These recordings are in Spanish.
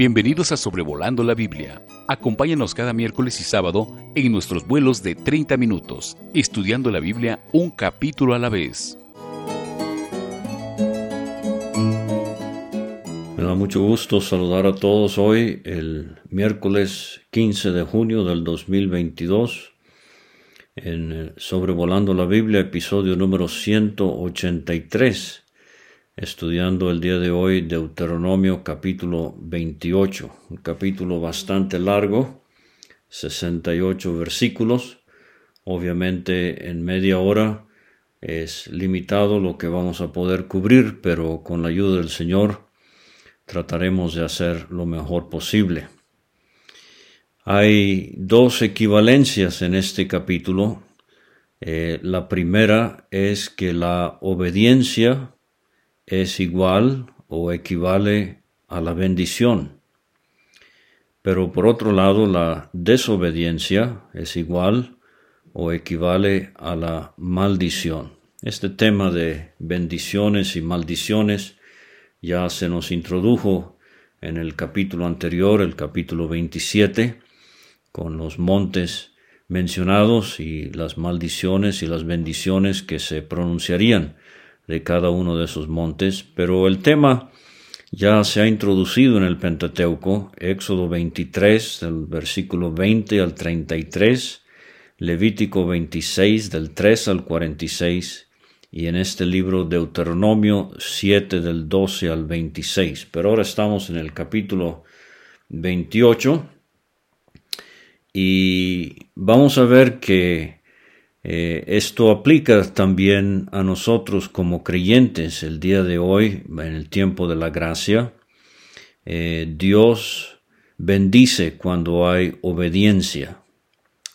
Bienvenidos a Sobrevolando la Biblia. Acompáñanos cada miércoles y sábado en nuestros vuelos de 30 minutos, estudiando la Biblia un capítulo a la vez. Me da mucho gusto saludar a todos hoy, el miércoles 15 de junio del 2022, en Sobrevolando la Biblia, episodio número 183 estudiando el día de hoy Deuteronomio capítulo 28, un capítulo bastante largo, 68 versículos. Obviamente en media hora es limitado lo que vamos a poder cubrir, pero con la ayuda del Señor trataremos de hacer lo mejor posible. Hay dos equivalencias en este capítulo. Eh, la primera es que la obediencia es igual o equivale a la bendición. Pero por otro lado, la desobediencia es igual o equivale a la maldición. Este tema de bendiciones y maldiciones ya se nos introdujo en el capítulo anterior, el capítulo 27, con los montes mencionados y las maldiciones y las bendiciones que se pronunciarían de cada uno de esos montes, pero el tema ya se ha introducido en el Pentateuco, Éxodo 23, del versículo 20 al 33, Levítico 26, del 3 al 46, y en este libro Deuteronomio 7, del 12 al 26. Pero ahora estamos en el capítulo 28 y vamos a ver que eh, esto aplica también a nosotros como creyentes el día de hoy, en el tiempo de la gracia. Eh, Dios bendice cuando hay obediencia.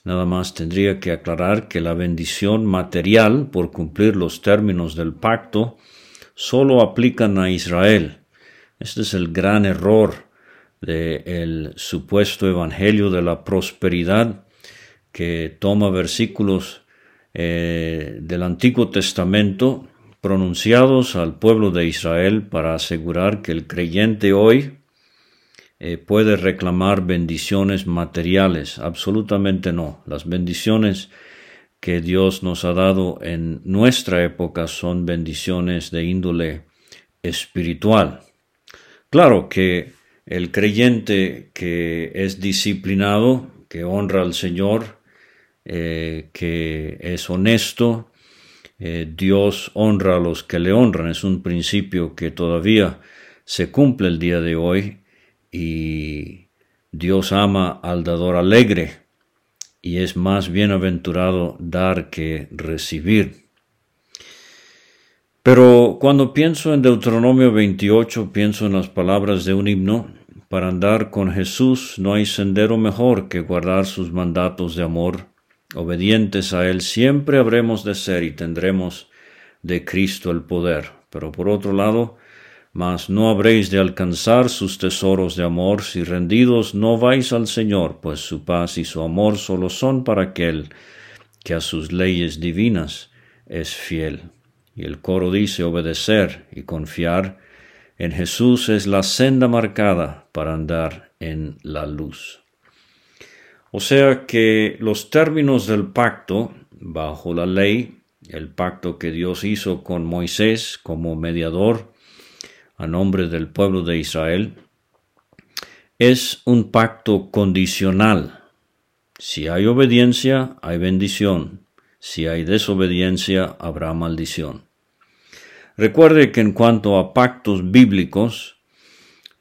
Nada más tendría que aclarar que la bendición material por cumplir los términos del pacto solo aplican a Israel. Este es el gran error del supuesto evangelio de la prosperidad que toma versículos eh, del Antiguo Testamento pronunciados al pueblo de Israel para asegurar que el creyente hoy eh, puede reclamar bendiciones materiales. Absolutamente no. Las bendiciones que Dios nos ha dado en nuestra época son bendiciones de índole espiritual. Claro que el creyente que es disciplinado, que honra al Señor, eh, que es honesto, eh, Dios honra a los que le honran, es un principio que todavía se cumple el día de hoy y Dios ama al dador alegre y es más bienaventurado dar que recibir. Pero cuando pienso en Deuteronomio 28, pienso en las palabras de un himno, para andar con Jesús no hay sendero mejor que guardar sus mandatos de amor Obedientes a Él siempre habremos de ser y tendremos de Cristo el poder. Pero por otro lado, mas no habréis de alcanzar sus tesoros de amor si rendidos no vais al Señor, pues su paz y su amor solo son para aquel que a sus leyes divinas es fiel. Y el coro dice obedecer y confiar en Jesús es la senda marcada para andar en la luz. O sea que los términos del pacto, bajo la ley, el pacto que Dios hizo con Moisés como mediador a nombre del pueblo de Israel, es un pacto condicional. Si hay obediencia, hay bendición. Si hay desobediencia, habrá maldición. Recuerde que en cuanto a pactos bíblicos,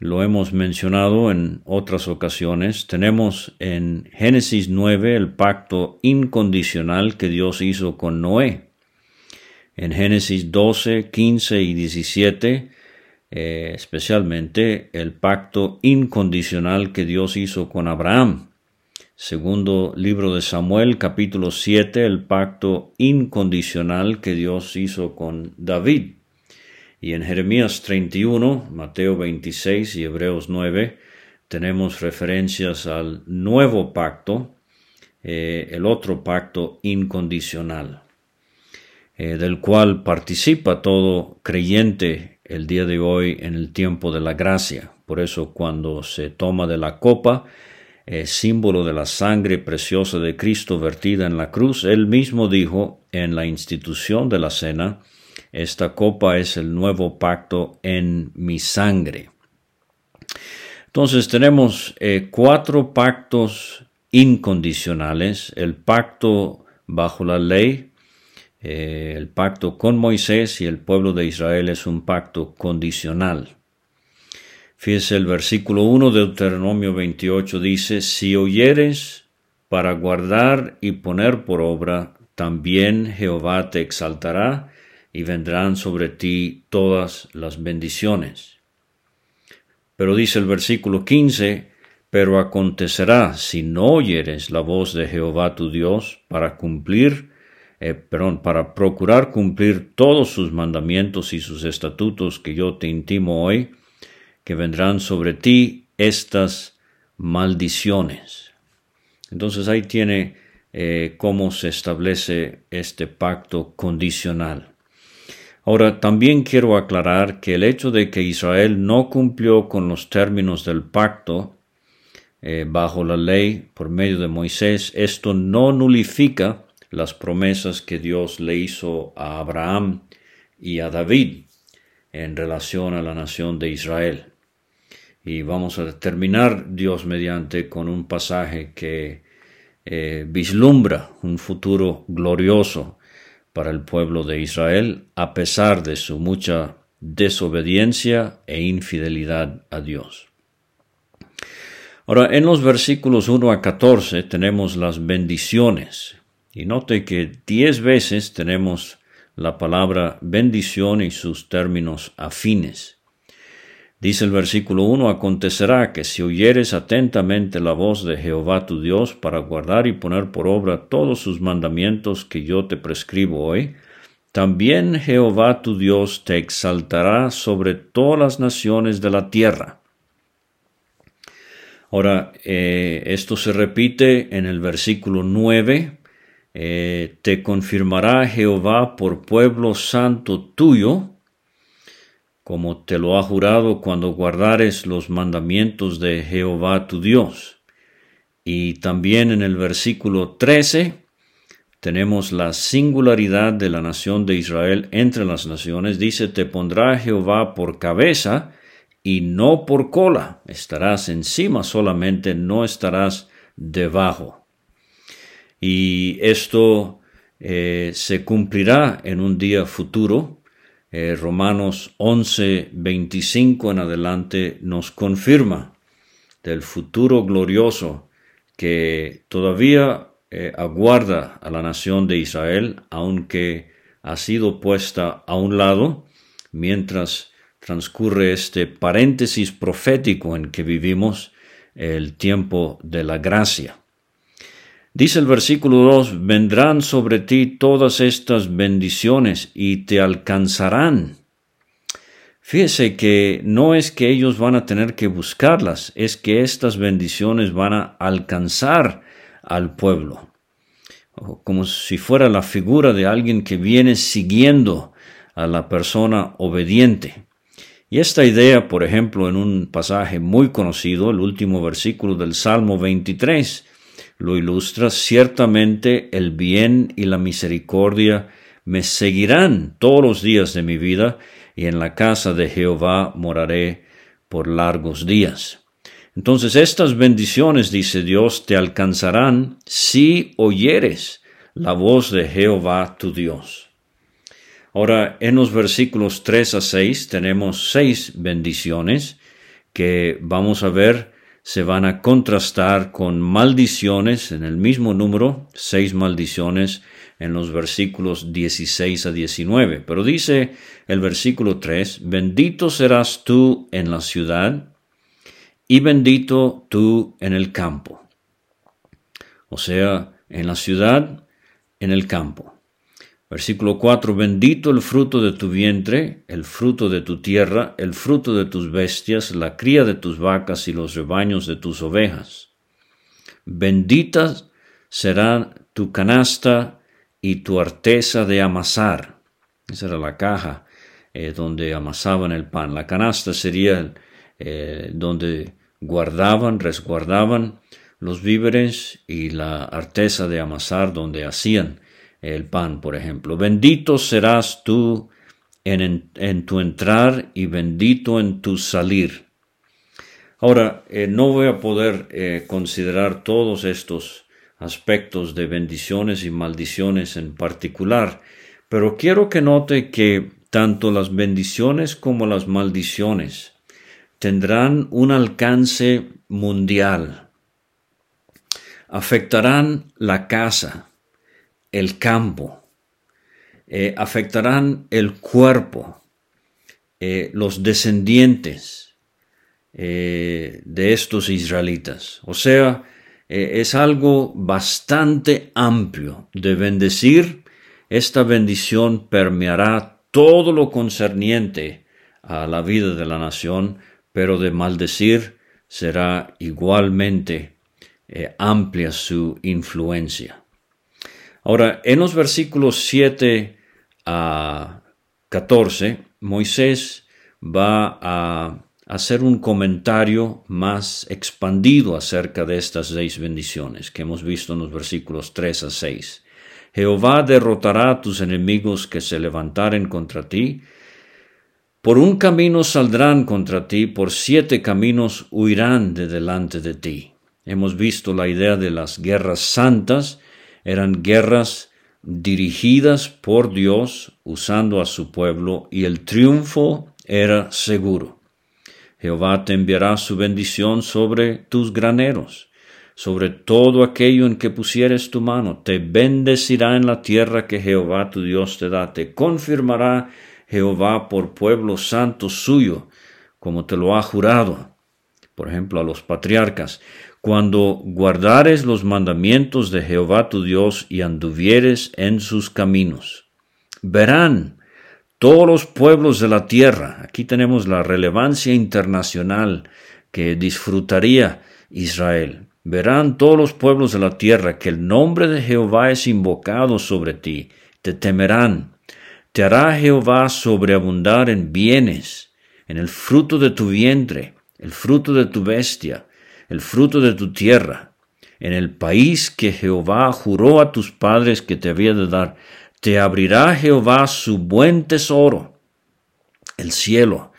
lo hemos mencionado en otras ocasiones. Tenemos en Génesis 9 el pacto incondicional que Dios hizo con Noé. En Génesis 12, 15 y 17, eh, especialmente el pacto incondicional que Dios hizo con Abraham. Segundo libro de Samuel, capítulo 7, el pacto incondicional que Dios hizo con David. Y en Jeremías 31, Mateo 26 y Hebreos 9 tenemos referencias al nuevo pacto, eh, el otro pacto incondicional, eh, del cual participa todo creyente el día de hoy en el tiempo de la gracia. Por eso cuando se toma de la copa, eh, símbolo de la sangre preciosa de Cristo vertida en la cruz, él mismo dijo en la institución de la cena, esta copa es el nuevo pacto en mi sangre. Entonces tenemos eh, cuatro pactos incondicionales, el pacto bajo la ley, eh, el pacto con Moisés y el pueblo de Israel es un pacto condicional. Fíjese el versículo 1 de Deuteronomio 28 dice, si oyeres para guardar y poner por obra, también Jehová te exaltará y vendrán sobre ti todas las bendiciones. Pero dice el versículo 15, pero acontecerá si no oyeres la voz de Jehová tu Dios para cumplir, eh, perdón, para procurar cumplir todos sus mandamientos y sus estatutos que yo te intimo hoy, que vendrán sobre ti estas maldiciones. Entonces ahí tiene eh, cómo se establece este pacto condicional. Ahora, también quiero aclarar que el hecho de que Israel no cumplió con los términos del pacto eh, bajo la ley por medio de Moisés, esto no nulifica las promesas que Dios le hizo a Abraham y a David en relación a la nación de Israel. Y vamos a terminar Dios mediante con un pasaje que eh, vislumbra un futuro glorioso para el pueblo de Israel a pesar de su mucha desobediencia e infidelidad a Dios. Ahora, en los versículos 1 a 14 tenemos las bendiciones. Y note que diez veces tenemos la palabra bendición y sus términos afines. Dice el versículo 1, acontecerá que si oyeres atentamente la voz de Jehová tu Dios para guardar y poner por obra todos sus mandamientos que yo te prescribo hoy, también Jehová tu Dios te exaltará sobre todas las naciones de la tierra. Ahora, eh, esto se repite en el versículo 9, eh, te confirmará Jehová por pueblo santo tuyo, como te lo ha jurado cuando guardares los mandamientos de Jehová tu Dios. Y también en el versículo 13 tenemos la singularidad de la nación de Israel entre las naciones. Dice, te pondrá Jehová por cabeza y no por cola. Estarás encima solamente, no estarás debajo. Y esto eh, se cumplirá en un día futuro eh, Romanos 11, 25 en adelante nos confirma del futuro glorioso que todavía eh, aguarda a la nación de Israel, aunque ha sido puesta a un lado, mientras transcurre este paréntesis profético en que vivimos el tiempo de la gracia. Dice el versículo 2, vendrán sobre ti todas estas bendiciones y te alcanzarán. Fíjese que no es que ellos van a tener que buscarlas, es que estas bendiciones van a alcanzar al pueblo. Como si fuera la figura de alguien que viene siguiendo a la persona obediente. Y esta idea, por ejemplo, en un pasaje muy conocido, el último versículo del Salmo 23, lo ilustra, ciertamente el bien y la misericordia me seguirán todos los días de mi vida, y en la casa de Jehová moraré por largos días. Entonces estas bendiciones, dice Dios, te alcanzarán si oyeres la voz de Jehová tu Dios. Ahora, en los versículos 3 a 6 tenemos seis bendiciones que vamos a ver se van a contrastar con maldiciones en el mismo número, seis maldiciones en los versículos 16 a 19. Pero dice el versículo 3, bendito serás tú en la ciudad y bendito tú en el campo. O sea, en la ciudad, en el campo. Versículo 4, bendito el fruto de tu vientre, el fruto de tu tierra, el fruto de tus bestias, la cría de tus vacas y los rebaños de tus ovejas. Bendita será tu canasta y tu arteza de amasar. Esa era la caja eh, donde amasaban el pan. La canasta sería eh, donde guardaban, resguardaban los víveres y la artesa de amasar donde hacían el pan, por ejemplo. Bendito serás tú en, tu entrar y bendito en tu salir. Ahora, eh, no voy a poder eh, considerar todos estos aspectos de bendiciones y maldiciones en particular, pero quiero que note que tanto las bendiciones como las maldiciones tendrán un alcance mundial. Afectarán la casa, el campo, eh, afectarán el cuerpo, eh, los descendientes eh, de estos israelitas. O sea, es algo bastante amplio de bendecir. Esta bendición permeará todo lo concerniente a la vida de la nación, pero de maldecir será igualmente amplia su influencia. Ahora, en los versículos 7 a 14, Moisés va a hacer un comentario más expandido acerca de estas seis bendiciones que hemos visto en los versículos 3 a 6. Jehová derrotará a tus enemigos que se levantaren contra ti. Por un camino saldrán contra ti, por siete caminos huirán de delante de ti. Hemos visto la idea de las guerras santas, eran guerras dirigidas por Dios usando a su pueblo y el triunfo era seguro. Jehová te enviará su bendición sobre tus graneros, sobre todo aquello en que pusieres tu mano, te bendecirá en la tierra que Jehová tu Dios te da, te confirmará Jehová por pueblo santo suyo, como te lo ha jurado. Por ejemplo, a los patriarcas, cuando guardares los mandamientos de Jehová tu Dios y anduvieres en sus caminos. Verán todos los pueblos de la tierra, aquí tenemos la relevancia internacional que disfrutaría Israel. Verán todos los pueblos de la tierra que el nombre de Jehová es invocado sobre ti, te temerán. Te hará Jehová sobreabundar en bienes, en el fruto de tu vientre, el fruto de tu bestia, el fruto de tu tierra, en el país que Jehová juró a tus padres que te había de dar. Te abrirá Jehová su buen tesoro, el cielo,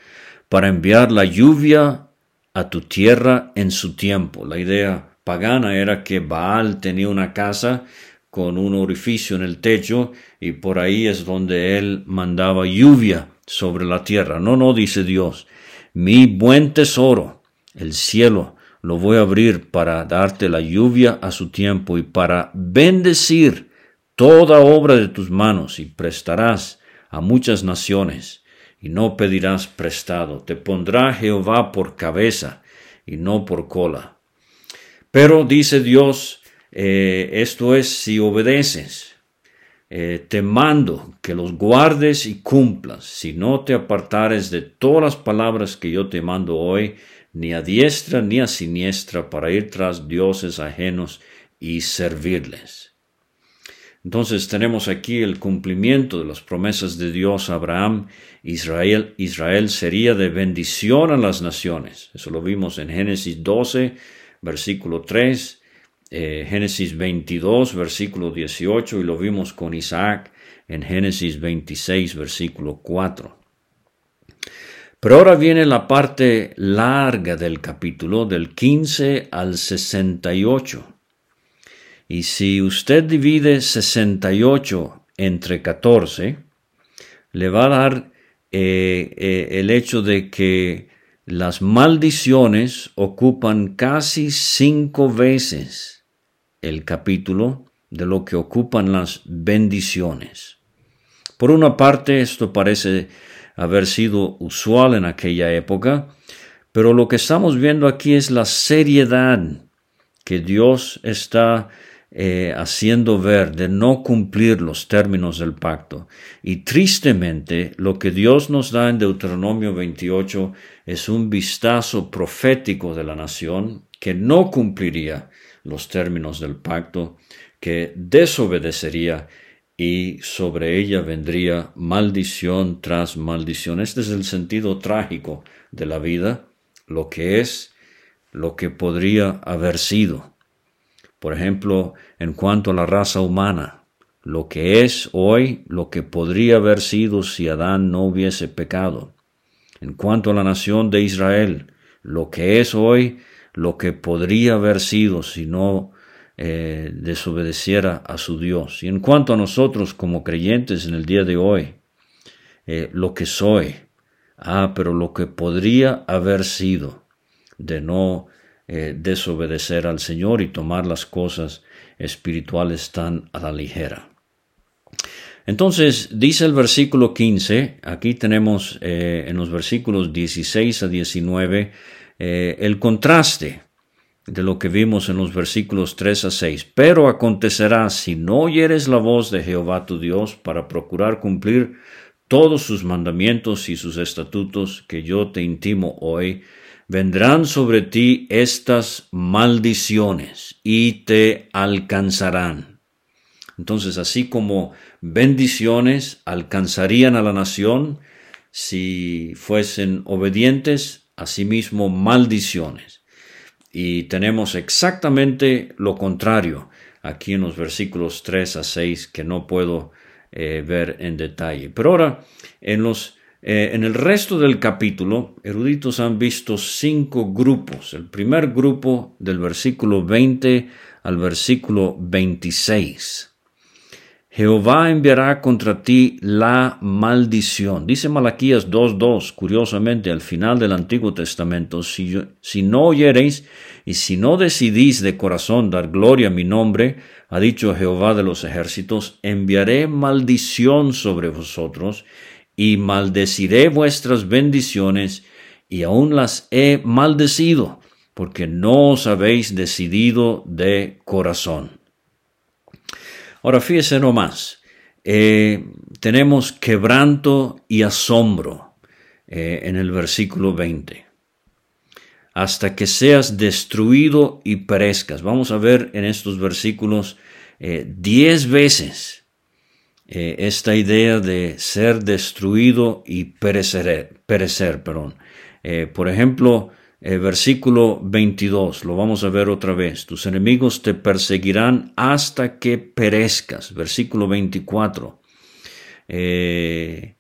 para enviar la lluvia a tu tierra en su tiempo. La idea pagana era que Baal tenía una casa con un orificio en el techo y por ahí es donde él mandaba lluvia sobre la tierra. No, no, dice Dios, mi buen tesoro, el cielo, lo voy a abrir para darte la lluvia a su tiempo y para bendecir toda obra de tus manos y prestarás a muchas naciones y no pedirás prestado. Te pondrá Jehová por cabeza y no por cola. Pero dice Dios, eh, esto es si obedeces. Eh, te mando que los guardes y cumplas, si no te apartares de todas las palabras que yo te mando hoy, ni a diestra ni a siniestra para ir tras dioses ajenos y servirles. Entonces tenemos aquí el cumplimiento de las promesas de Dios a Abraham. Israel, sería de bendición a las naciones. Eso lo vimos en Génesis 12, versículo 3, eh, Génesis 22, versículo 18, y lo vimos con Isaac en Génesis 26, versículo 4. Pero ahora viene la parte larga del capítulo, del 15 al 68. Y si usted divide 68 entre 14, le va a dar eh, eh, el hecho de que las maldiciones ocupan casi cinco veces el capítulo de lo que ocupan las bendiciones. Por una parte, esto parece haber sido usual en aquella época, pero lo que estamos viendo aquí es la seriedad que Dios está eh, haciendo ver de no cumplir los términos del pacto. Y tristemente, lo que Dios nos da en Deuteronomio 28 es un vistazo profético de la nación que no cumpliría los términos del pacto, que desobedecería y sobre ella vendría maldición tras maldición. Este es el sentido trágico de la vida. lo que es, lo que podría haber sido. Por ejemplo, en cuanto a la raza humana, lo que es hoy, lo que podría haber sido si Adán no hubiese pecado. En cuanto a la nación de Israel, lo que es hoy, lo que podría haber sido si no eh, desobedeciera a su Dios. Y en cuanto a nosotros como creyentes en el día de hoy, eh, lo que soy, ah, pero lo que podría haber sido de no eh, desobedecer al Señor y tomar las cosas espirituales tan a la ligera. Entonces, dice el versículo 15, aquí tenemos en los versículos 16 a 19 eh, el contraste de lo que vimos en los versículos 3 a 6. Pero acontecerá si no oyeres la voz de Jehová tu Dios para procurar cumplir todos sus mandamientos y sus estatutos que yo te intimo hoy, vendrán sobre ti estas maldiciones y te alcanzarán. Entonces, así como bendiciones alcanzarían a la nación si fuesen obedientes, asimismo maldiciones. Y tenemos exactamente lo contrario aquí en los versículos 3 a 6 que no puedo eh, ver en detalle. Pero ahora, en, los, eh, en el resto del capítulo, eruditos han visto cinco grupos. El primer grupo del versículo 20 al versículo 26. Jehová enviará contra ti la maldición. Dice Malaquías 2.2, curiosamente, al final del Antiguo Testamento, si, si no oyereis y si no decidís de corazón dar gloria a mi nombre, ha dicho Jehová de los ejércitos, enviaré maldición sobre vosotros y maldeciré vuestras bendiciones y aún las he maldecido, porque no os habéis decidido de corazón. Ahora fíjese nomás, eh, tenemos quebranto y asombro eh, en el versículo 20. Hasta que seas destruido y perezcas. Vamos a ver en estos versículos eh, diez veces esta idea de ser destruido y perecer. perecer perdón. por ejemplo, versículo 22, lo vamos a ver otra vez. Tus enemigos te perseguirán hasta que perezcas. Versículo 24. Eh,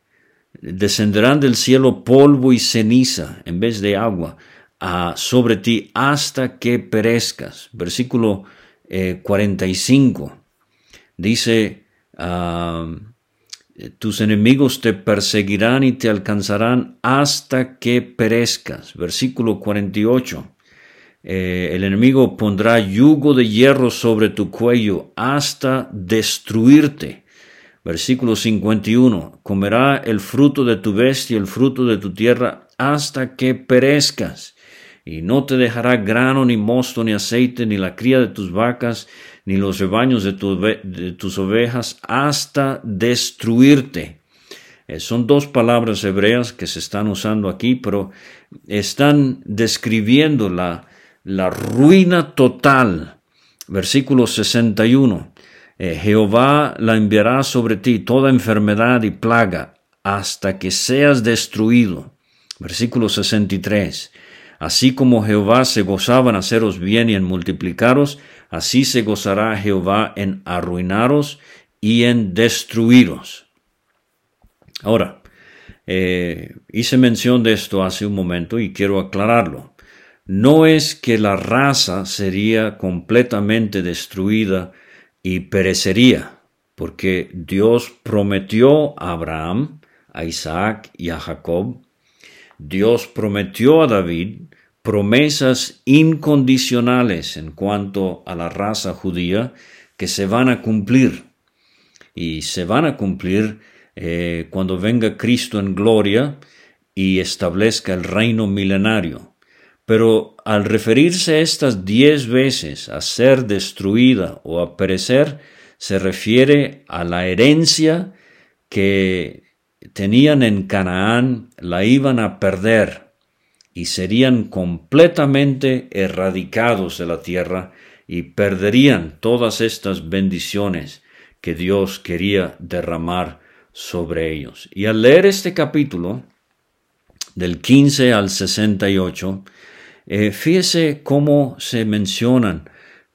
descenderán del cielo polvo y ceniza en vez de agua sobre ti hasta que perezcas. Versículo 45. Eh, Dice, ah, tus enemigos te perseguirán y te alcanzarán hasta que perezcas. Versículo 48. Eh, el enemigo pondrá yugo de hierro sobre tu cuello hasta destruirte. Versículo 51. Comerá el fruto de tu bestia, el fruto de tu tierra, hasta que perezcas. Y no te dejará grano, ni mosto, ni aceite, ni la cría de tus vacas, ni los rebaños de, tus ovejas hasta destruirte. Eh, son dos palabras hebreas que se están usando aquí, pero están describiendo la, la ruina total. Versículo 61. Eh, Jehová la enviará sobre ti toda enfermedad y plaga hasta que seas destruido. Versículo 63. Así como Jehová se gozaba en haceros bien y en multiplicaros, así se gozará Jehová en arruinaros y en destruiros. Ahora, eh, hice mención de esto hace un momento y quiero aclararlo. No es que la raza sería completamente destruida y perecería, porque Dios prometió a Abraham, a Isaac y a Jacob Dios prometió a David promesas incondicionales en cuanto a la raza judía que se van a cumplir. Y se van a cumplir eh, cuando venga Cristo en gloria y establezca el reino milenario. Pero al referirse estas diez veces a ser destruida o a perecer, se refiere a la herencia que tenían en Canaán la iban a perder y serían completamente erradicados de la tierra y perderían todas estas bendiciones que Dios quería derramar sobre ellos. Y al leer este capítulo, del 15 al 68, Eh, fíjese cómo se mencionan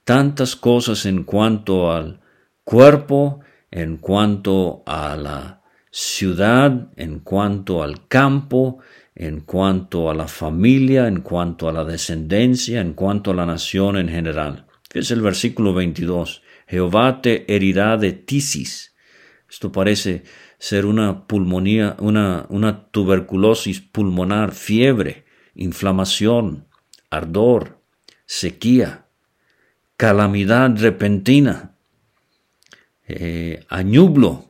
tantas cosas en cuanto al cuerpo, en cuanto a la ciudad, en cuanto al campo, en cuanto a la familia, en cuanto a la descendencia, en cuanto a la nación en general. Es el versículo 22. Jehová te herirá de tisis. Esto parece ser una pulmonía, una, una tuberculosis pulmonar, fiebre, inflamación, ardor, sequía, calamidad repentina, eh, añublo,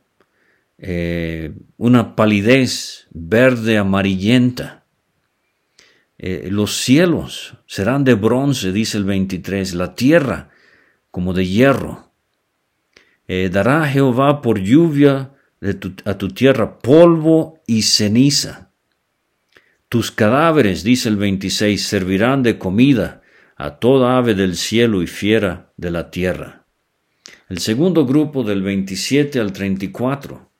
eh, una palidez verde amarillenta. Eh, los cielos serán de bronce, dice el 23, la tierra como de hierro. dará Jehová por lluvia a tu tierra polvo y ceniza. Tus cadáveres, dice el 26, servirán de comida a toda ave del cielo y fiera de la tierra. El segundo grupo del 27 al 34.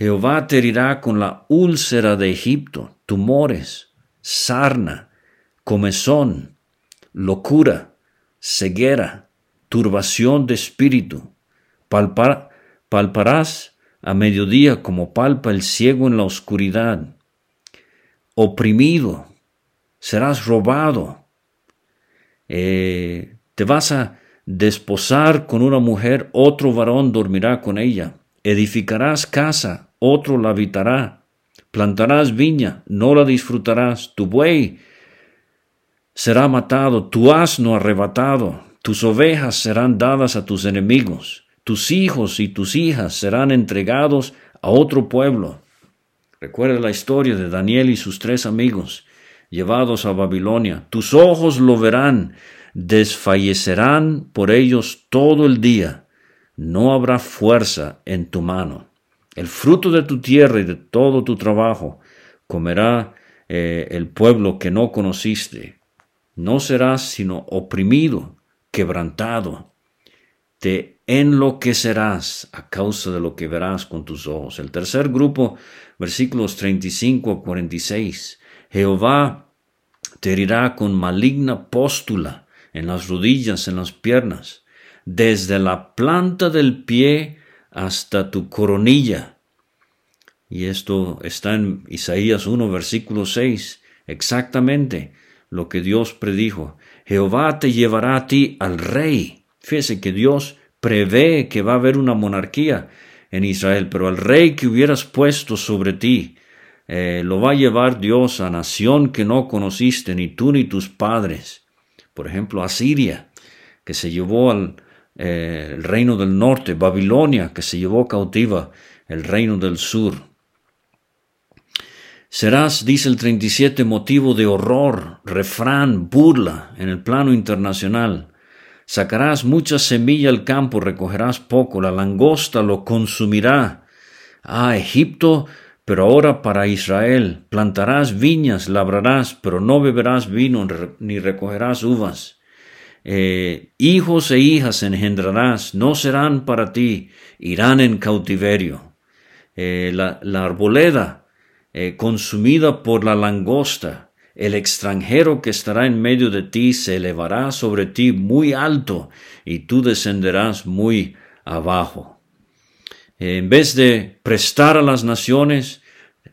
Jehová te herirá con la úlcera de Egipto, tumores, sarna, comezón, locura, ceguera, turbación de espíritu. palparás a mediodía como palpa el ciego en la oscuridad. Oprimido, serás robado. Eh, te vas a desposar con una mujer, otro varón dormirá con ella. Edificarás casa, otro la habitará. Plantarás viña, no la disfrutarás. Tu buey será matado, tu asno arrebatado, tus ovejas serán dadas a tus enemigos tus hijos y tus hijas serán entregados a otro pueblo. Recuerda la historia de Daniel y sus tres amigos llevados a Babilonia. Tus ojos lo verán, desfallecerán por ellos todo el día. No habrá fuerza en tu mano. El fruto de tu tierra y de todo tu trabajo comerá eh, el pueblo que no conociste. No serás sino oprimido, quebrantado. Te enloquecerás a causa de lo que verás con tus ojos. El tercer grupo, versículos 35 a 46. Jehová te herirá con maligna póstula en las rodillas, en las piernas, desde la planta del pie hasta tu coronilla. Y esto está en Isaías 1, versículo 6, exactamente lo que Dios predijo. Jehová te llevará a ti al rey. Fíjese que Dios prevé que va a haber una monarquía en Israel, pero al rey que hubieras puesto sobre ti, eh, lo va a llevar Dios a nación que no conociste, ni tú ni tus padres. Por ejemplo, Asiria, que se llevó al eh, el reino del norte, Babilonia, que se llevó cautiva el reino del sur. Serás, dice el 37, motivo de horror, refrán, burla en el plano internacional. Sacarás mucha semilla al campo, recogerás poco, la langosta lo consumirá. Ah, Egipto, pero ahora para Israel, plantarás viñas, labrarás, pero no beberás vino ni recogerás uvas. Eh, hijos e hijas engendrarás, no serán para ti, irán en cautiverio. Eh, la, arboleda, eh, consumida por la langosta, el extranjero que estará en medio de ti se elevará sobre ti muy alto y tú descenderás muy abajo. En vez de prestar a las naciones,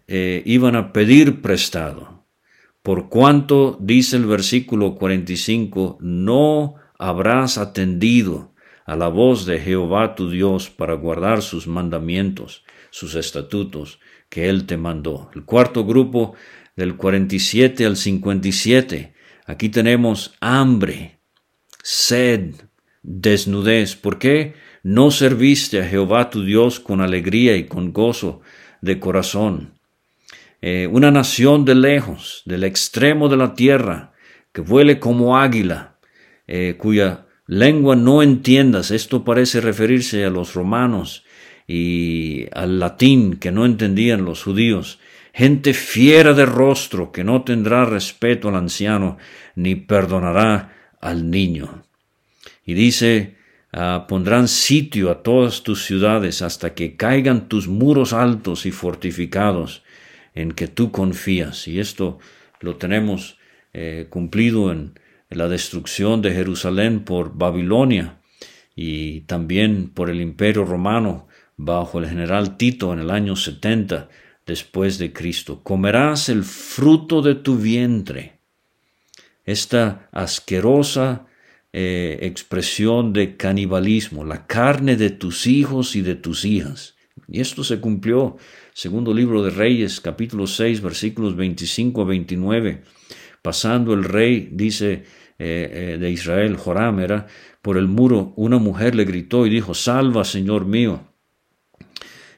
iban a pedir prestado. Por cuanto, dice el versículo 45, no habrás atendido a la voz de Jehová tu Dios para guardar sus mandamientos, sus estatutos que Él te mandó. El cuarto grupo del 47 al 57. Aquí tenemos hambre, sed, desnudez. ¿Por qué no serviste a Jehová tu Dios con alegría y con gozo de corazón? Eh, una nación de lejos, del extremo de la tierra, que vuele como águila, eh, cuya lengua no entiendas. Esto parece referirse a los romanos y al latín que no entendían los judíos gente fiera de rostro que no tendrá respeto al anciano ni perdonará al niño. Y dice, ah, pondrán sitio a todas tus ciudades hasta que caigan tus muros altos y fortificados en que tú confías. Y esto lo tenemos eh, cumplido en, la destrucción de Jerusalén por Babilonia y también por el imperio romano bajo el general Tito en el año 70 después de Cristo. Comerás el fruto de tu vientre. Esta asquerosa eh, expresión de canibalismo, la carne de tus hijos y de tus hijas. Y esto se cumplió, segundo libro de Reyes, capítulo 6, versículos 25 a 29. Pasando el rey, dice eh, eh, de Israel, Joram era, por el muro, una mujer le gritó y dijo, Salva, Señor mío.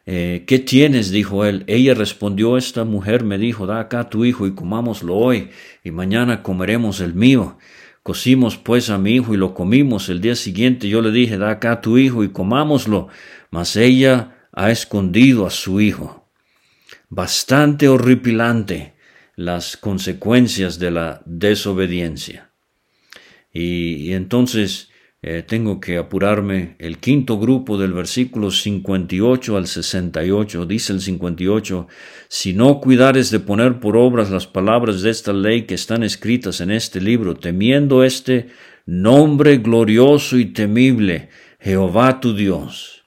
¿Qué tienes? dijo él. Ella respondió, esta mujer me dijo, da acá tu hijo y comámoslo hoy, y mañana comeremos el mío. Cocimos pues a mi hijo y lo comimos. El día siguiente yo le dije, da acá tu hijo y comámoslo. Mas ella ha escondido a su hijo. Bastante horripilante las consecuencias de la desobediencia. Y, entonces eh, tengo que apurarme. El quinto grupo del versículo 58 al 68 dice el 58, si no cuidares de poner por obras las palabras de esta ley que están escritas en este libro, temiendo este nombre glorioso y temible, Jehová tu Dios.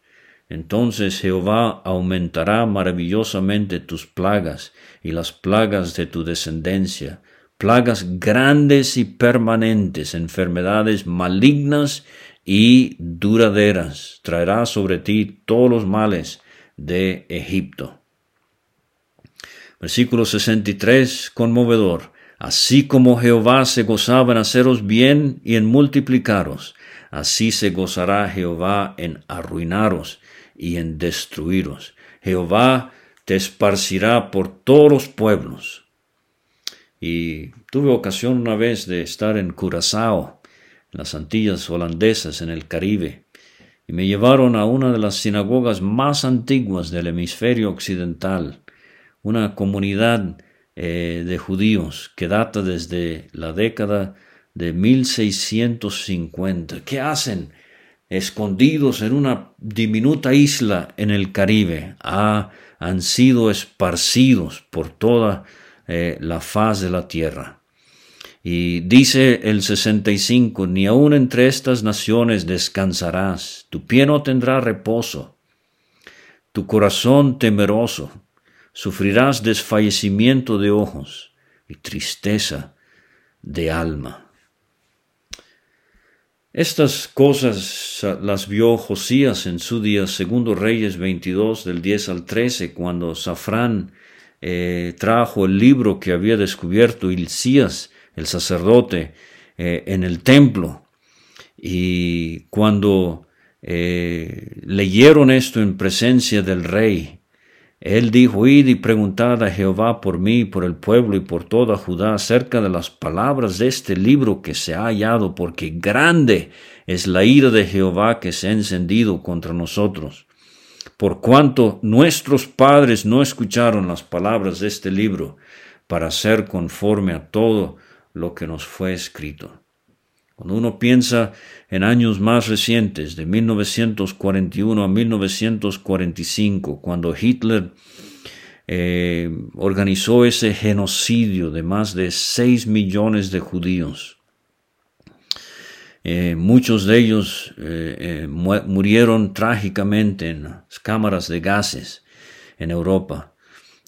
Entonces Jehová aumentará maravillosamente tus plagas y las plagas de tu descendencia, plagas grandes y permanentes, enfermedades malignas y duraderas. Traerá sobre ti todos los males de Egipto. Versículo 63, conmovedor. Así como Jehová se gozaba en haceros bien y en multiplicaros, así se gozará Jehová en arruinaros y en destruiros. Jehová te esparcirá por todos los pueblos y tuve ocasión una vez de estar en Curazao, en las Antillas holandesas, en el Caribe, y me llevaron a una de las sinagogas más antiguas del hemisferio occidental, una comunidad eh, de judíos que data desde la década de 1650. ¿Qué hacen? Escondidos en una diminuta isla en el Caribe, ah, han sido esparcidos por toda eh, la faz de la tierra. Y dice el 65, ni aun entre estas naciones descansarás, tu pie no tendrá reposo, tu corazón temeroso, sufrirás desfallecimiento de ojos y tristeza de alma. Estas cosas las vio Josías en su día, segundo Reyes 22, del 10 al 13, cuando Safrán eh, trajo el libro que había descubierto Hilcías, el sacerdote, eh, en el templo. Y cuando eh, leyeron esto en presencia del rey, él dijo, id y preguntad a Jehová por mí, por el pueblo y por toda Judá acerca de las palabras de este libro que se ha hallado, porque grande es la ira de Jehová que se ha encendido contra nosotros por cuanto nuestros padres no escucharon las palabras de este libro para ser conforme a todo lo que nos fue escrito. Cuando uno piensa en años más recientes, de 1941 a 1945, cuando Hitler eh, organizó ese genocidio de más de 6 millones de judíos, eh, muchos de ellos eh, murieron trágicamente en las cámaras de gases en Europa.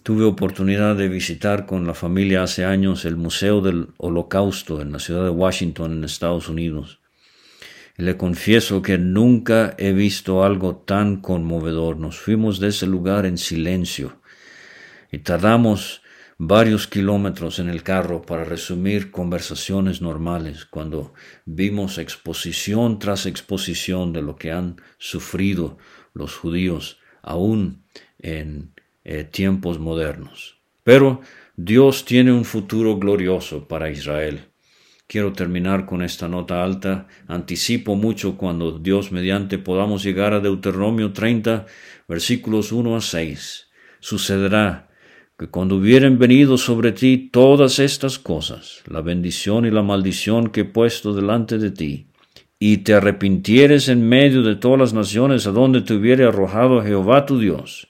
Tuve oportunidad de visitar con la familia hace años el Museo del Holocausto en la ciudad de Washington, en Estados Unidos. le confieso que nunca he visto algo tan conmovedor. Nos fuimos de ese lugar en silencio y tardamos varios kilómetros en el carro para resumir conversaciones normales cuando vimos exposición tras exposición de lo que han sufrido los judíos aún en eh, tiempos modernos. Pero Dios tiene un futuro glorioso para Israel. Quiero terminar con esta nota alta. Anticipo mucho cuando Dios mediante podamos llegar a Deuteronomio 30, versículos 1 a 6. Sucederá que cuando hubieren venido sobre ti todas estas cosas, la bendición y la maldición que he puesto delante de ti, y te arrepintieres en medio de todas las naciones a donde te hubiere arrojado Jehová tu Dios,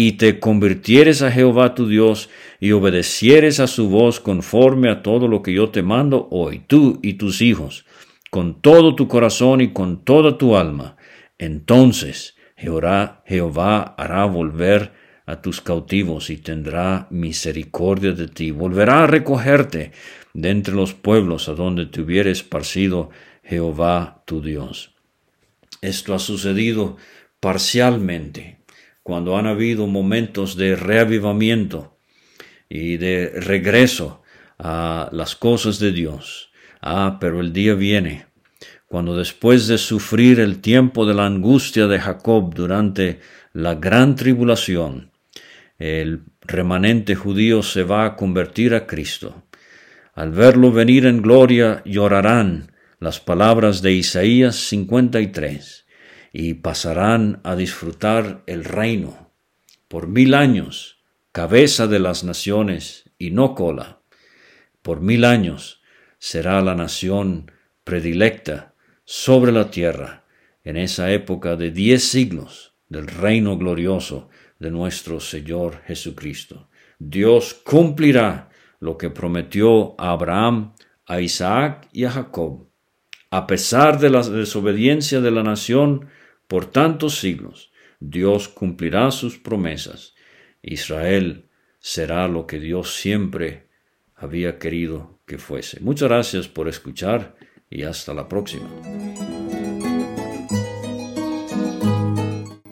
y te convirtieres a Jehová tu Dios y obedecieres a su voz conforme a todo lo que yo te mando hoy, tú y tus hijos, con todo tu corazón y con toda tu alma, entonces Jehová, Jehová hará volver a tus cautivos y tendrá misericordia de ti, volverá a recogerte de entre los pueblos a donde te hubiera esparcido Jehová tu Dios. Esto ha sucedido parcialmente cuando han habido momentos de reavivamiento y de regreso a las cosas de Dios. Ah, pero el día viene, cuando después de sufrir el tiempo de la angustia de Jacob durante la gran tribulación, el remanente judío se va a convertir a Cristo. Al verlo venir en gloria, llorarán las palabras de Isaías 53 y pasarán a disfrutar el reino por mil años, cabeza de las naciones y no cola. Por mil años será la nación predilecta sobre la tierra en esa época de diez siglos del reino glorioso de nuestro Señor Jesucristo. Dios cumplirá lo que prometió a Abraham, a Isaac y a Jacob. A pesar de la desobediencia de la nación, por tantos siglos, Dios cumplirá sus promesas. Israel será lo que Dios siempre había querido que fuese. Muchas gracias por escuchar y hasta la próxima.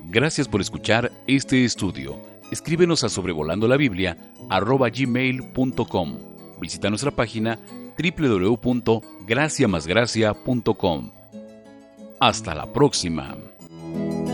Gracias por escuchar este estudio. Escríbenos a sobrevolando la Biblia gmail.com. Visita nuestra página www.graciamasgracia.com. Hasta la próxima. thank you